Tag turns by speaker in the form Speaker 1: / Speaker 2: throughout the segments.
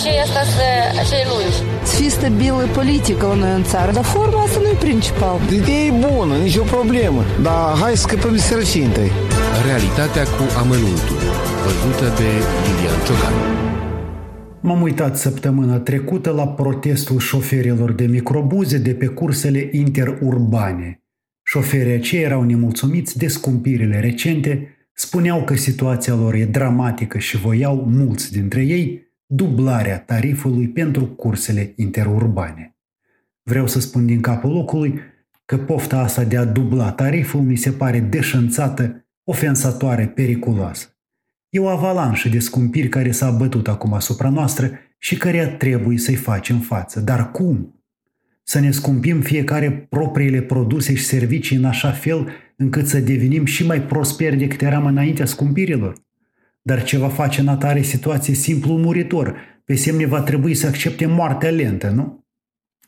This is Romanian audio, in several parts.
Speaker 1: aceea asta să acei lungi.
Speaker 2: Să fie stabilă politică la noi în țară, dar forma asta nu e principal.
Speaker 3: Ideea e bună, nicio problemă, dar hai să scăpăm de sărăcie întâi.
Speaker 4: Realitatea cu amănuntul, văzută de Lilian Ciocan.
Speaker 5: M-am uitat săptămâna trecută la protestul șoferilor de microbuze de pe cursele interurbane. Șoferii aceia erau nemulțumiți de scumpirile recente, spuneau că situația lor e dramatică și voiau mulți dintre ei dublarea tarifului pentru cursele interurbane. Vreau să spun din capul locului că pofta asta de a dubla tariful mi se pare deșanțată, ofensatoare, periculoasă. E o avalanșă de scumpiri care s-a bătut acum asupra noastră și care trebuie să-i facem față. Dar cum? Să ne scumpim fiecare propriile produse și servicii în așa fel încât să devenim și mai prosperi decât eram înaintea scumpirilor? Dar ce va face în atare situație simplu muritor? Pe semne va trebui să accepte moartea lentă, nu?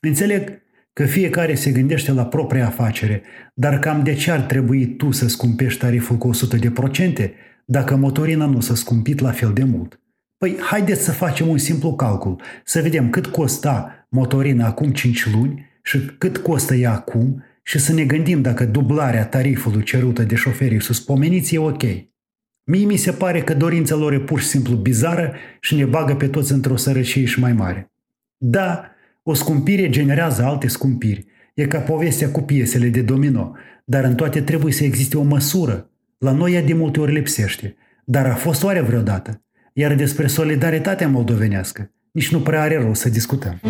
Speaker 5: Înțeleg că fiecare se gândește la propria afacere, dar cam de ce ar trebui tu să scumpești tariful cu 100 de procente dacă motorina nu s-a scumpit la fel de mult? Păi haideți să facem un simplu calcul, să vedem cât costa motorina acum 5 luni și cât costă ea acum și să ne gândim dacă dublarea tarifului cerută de șoferii suspomeniți e ok. Mie mi se pare că dorința lor e pur și simplu bizară și ne bagă pe toți într-o sărăcie și mai mare. Da, o scumpire generează alte scumpiri. E ca povestea cu piesele de domino, dar în toate trebuie să existe o măsură. La noi ea de multe ori lipsește. Dar a fost oare vreodată? Iar despre solidaritatea moldovenească nici nu prea are rost să discutăm.